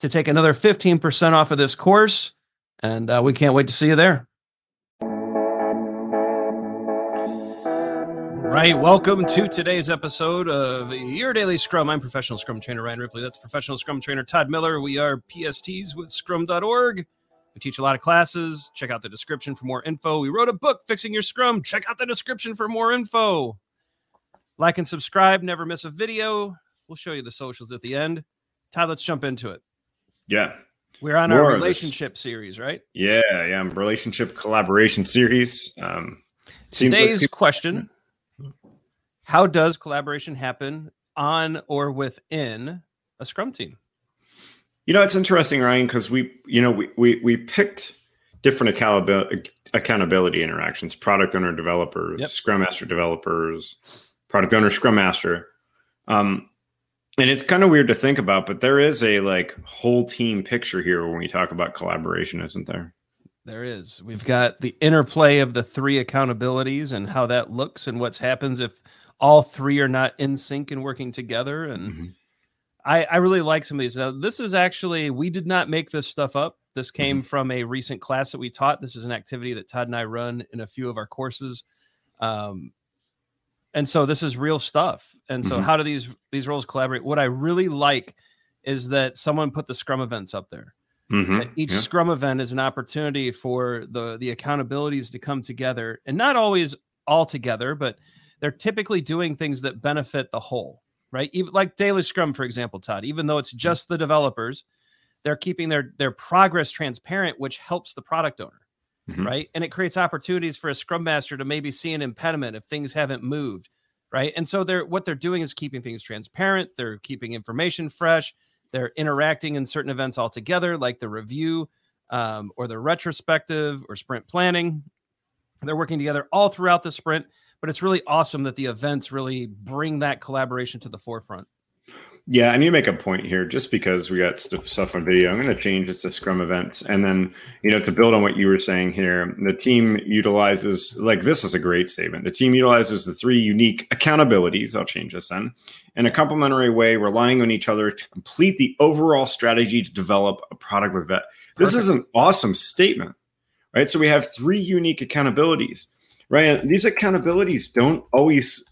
to take another 15% off of this course. And uh, we can't wait to see you there. Right. Welcome to today's episode of Your Daily Scrum. I'm professional Scrum trainer Ryan Ripley. That's professional Scrum trainer Todd Miller. We are PSTs with Scrum.org. We teach a lot of classes. Check out the description for more info. We wrote a book, Fixing Your Scrum. Check out the description for more info. Like and subscribe. Never miss a video. We'll show you the socials at the end. Todd, let's jump into it. Yeah. We're on More our relationship series, right? Yeah, yeah. Relationship collaboration series. Um, Today's like question How does collaboration happen on or within a Scrum team? You know, it's interesting, Ryan, because we, you know, we, we, we picked different accountability, accountability interactions product owner, developers, yep. Scrum Master, developers, product owner, Scrum Master. Um, and it's kind of weird to think about, but there is a like whole team picture here when we talk about collaboration, isn't there? There is. We've got the interplay of the three accountabilities and how that looks and what happens if all three are not in sync and working together. And mm-hmm. I, I really like some of these. Now, this is actually, we did not make this stuff up. This came mm-hmm. from a recent class that we taught. This is an activity that Todd and I run in a few of our courses. Um, and so this is real stuff and so mm-hmm. how do these these roles collaborate what i really like is that someone put the scrum events up there mm-hmm. each yeah. scrum event is an opportunity for the the accountabilities to come together and not always all together but they're typically doing things that benefit the whole right even like daily scrum for example todd even though it's mm-hmm. just the developers they're keeping their their progress transparent which helps the product owner mm-hmm. right? And it creates opportunities for a scrum master to maybe see an impediment if things haven't moved, right? And so they're what they're doing is keeping things transparent. They're keeping information fresh. They're interacting in certain events all together, like the review um, or the retrospective or sprint planning. They're working together all throughout the sprint, but it's really awesome that the events really bring that collaboration to the forefront. Yeah, I need to make a point here. Just because we got stuff on video, I'm going to change it to Scrum events, and then you know to build on what you were saying here, the team utilizes like this is a great statement. The team utilizes the three unique accountabilities. I'll change this then in a complementary way, relying on each other to complete the overall strategy to develop a product with that. This is an awesome statement, right? So we have three unique accountabilities, right? These accountabilities don't always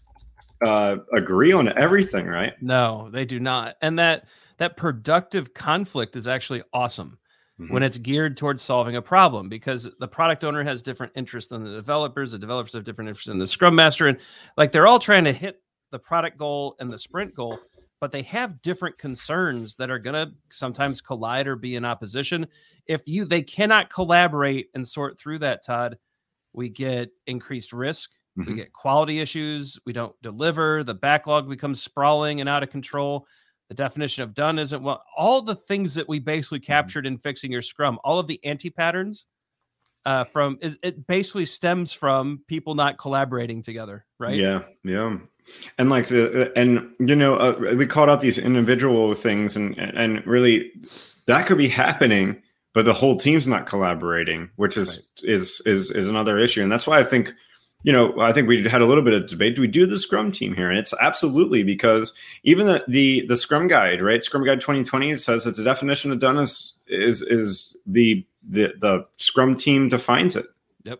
uh, agree on everything, right? No, they do not. And that that productive conflict is actually awesome mm-hmm. when it's geared towards solving a problem because the product owner has different interests than the developers. The developers have different interests than the scrum master, and like they're all trying to hit the product goal and the sprint goal, but they have different concerns that are going to sometimes collide or be in opposition. If you they cannot collaborate and sort through that, Todd, we get increased risk Mm-hmm. We get quality issues. We don't deliver. The backlog becomes sprawling and out of control. The definition of done isn't well. All the things that we basically mm-hmm. captured in fixing your Scrum, all of the anti patterns uh, from is it basically stems from people not collaborating together, right? Yeah, yeah. And like the and you know uh, we called out these individual things and and really that could be happening but the whole team's not collaborating, which is right. is is is another issue. And that's why I think you know, I think we had a little bit of debate. Do we do the Scrum team here? And it's absolutely because even the the, the Scrum Guide, right? Scrum Guide 2020 says that the definition of done is is is the the the Scrum team defines it. Yep.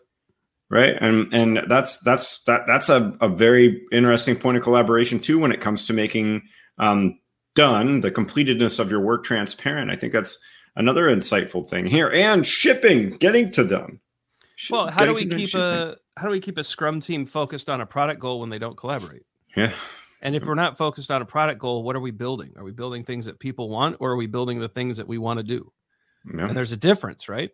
Right. And and that's that's that that's a, a very interesting point of collaboration too when it comes to making um, done the completedness of your work transparent. I think that's another insightful thing here. And shipping, getting to done. Well, how do we keep a how do we keep a scrum team focused on a product goal when they don't collaborate? Yeah. And if we're not focused on a product goal, what are we building? Are we building things that people want or are we building the things that we want to do? Yeah. And there's a difference, right?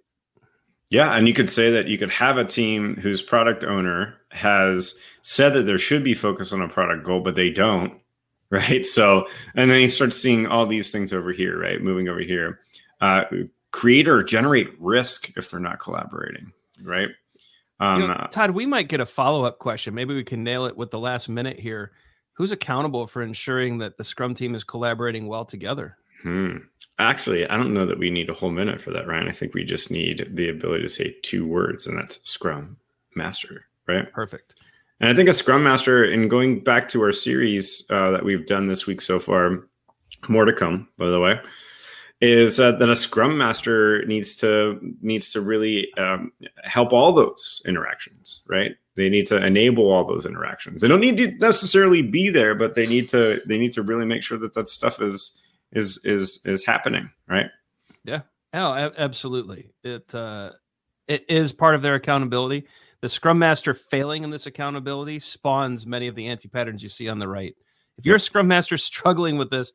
Yeah, and you could say that you could have a team whose product owner has said that there should be focus on a product goal, but they don't, right? So, and then you start seeing all these things over here, right? Moving over here. Uh, create or generate risk if they're not collaborating, right? Um, you know, Todd, we might get a follow up question. Maybe we can nail it with the last minute here. Who's accountable for ensuring that the Scrum team is collaborating well together? Hmm. Actually, I don't know that we need a whole minute for that, Ryan. I think we just need the ability to say two words, and that's Scrum Master, right? Perfect. And I think a Scrum Master, in going back to our series uh, that we've done this week so far, more to come, by the way, is uh, that a scrum master needs to needs to really um, help all those interactions right? They need to enable all those interactions. They don't need to necessarily be there but they need to they need to really make sure that that stuff is is is is happening right? Yeah. Oh absolutely. It uh it is part of their accountability. The scrum master failing in this accountability spawns many of the anti patterns you see on the right. If you're a scrum master struggling with this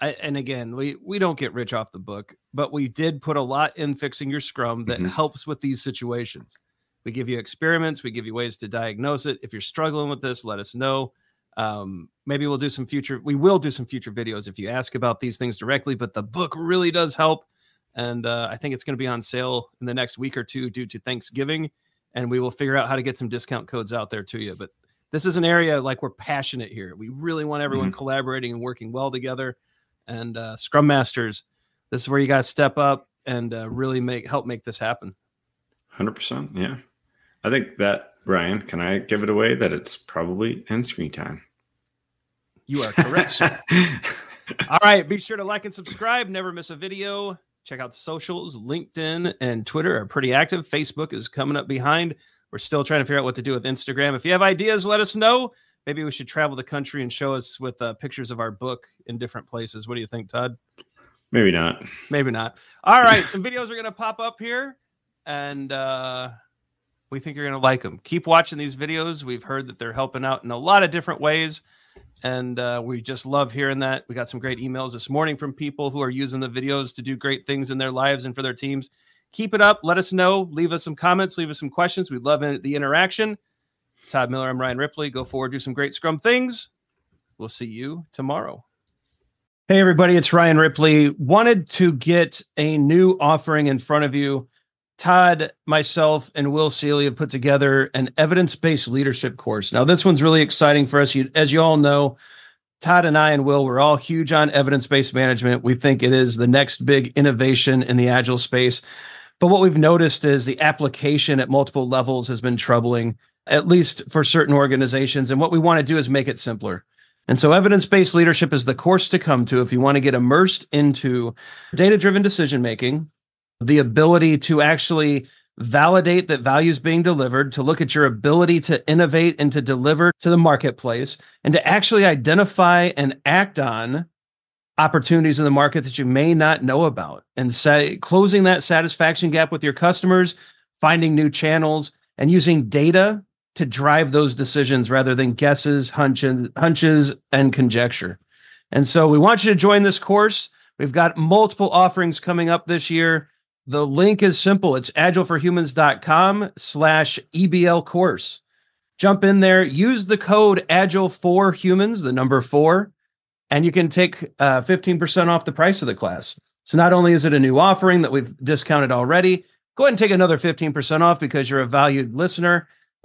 I, and again, we we don't get rich off the book, but we did put a lot in fixing your scrum that mm-hmm. helps with these situations. We give you experiments, we give you ways to diagnose it. If you're struggling with this, let us know. Um, maybe we'll do some future. We will do some future videos if you ask about these things directly. But the book really does help, and uh, I think it's going to be on sale in the next week or two due to Thanksgiving, and we will figure out how to get some discount codes out there to you. But this is an area like we're passionate here. We really want everyone mm-hmm. collaborating and working well together and uh, Scrum Masters. This is where you guys step up and uh, really make help make this happen. Hundred percent, yeah. I think that Ryan, can I give it away that it's probably end screen time? You are correct. All right, be sure to like and subscribe. Never miss a video. Check out the socials. LinkedIn and Twitter are pretty active. Facebook is coming up behind. We're still trying to figure out what to do with Instagram. If you have ideas, let us know maybe we should travel the country and show us with uh, pictures of our book in different places. What do you think, Todd? Maybe not. Maybe not. All right, some videos are going to pop up here, and uh, we think you're going to like them. Keep watching these videos. We've heard that they're helping out in a lot of different ways, and uh, we just love hearing that. We got some great emails this morning from people who are using the videos to do great things in their lives and for their teams. Keep it up. Let us know. Leave us some comments. Leave us some questions. We love the interaction. Todd Miller, I'm Ryan Ripley. Go forward, do some great scrum things. We'll see you tomorrow. Hey, everybody, it's Ryan Ripley. Wanted to get a new offering in front of you. Todd, myself, and Will Seely have put together an evidence based leadership course. Now, this one's really exciting for us. As you all know, Todd and I and Will, we're all huge on evidence based management. We think it is the next big innovation in the agile space. But what we've noticed is the application at multiple levels has been troubling at least for certain organizations. And what we want to do is make it simpler. And so evidence based leadership is the course to come to if you want to get immersed into data driven decision making, the ability to actually validate that value is being delivered, to look at your ability to innovate and to deliver to the marketplace, and to actually identify and act on opportunities in the market that you may not know about and say closing that satisfaction gap with your customers, finding new channels, and using data to drive those decisions rather than guesses, hunches, hunches, and conjecture. And so we want you to join this course. We've got multiple offerings coming up this year. The link is simple. It's agileforhumans.com slash EBL course. Jump in there, use the code agile for humans, the number four, and you can take uh, 15% off the price of the class. So not only is it a new offering that we've discounted already, go ahead and take another 15% off because you're a valued listener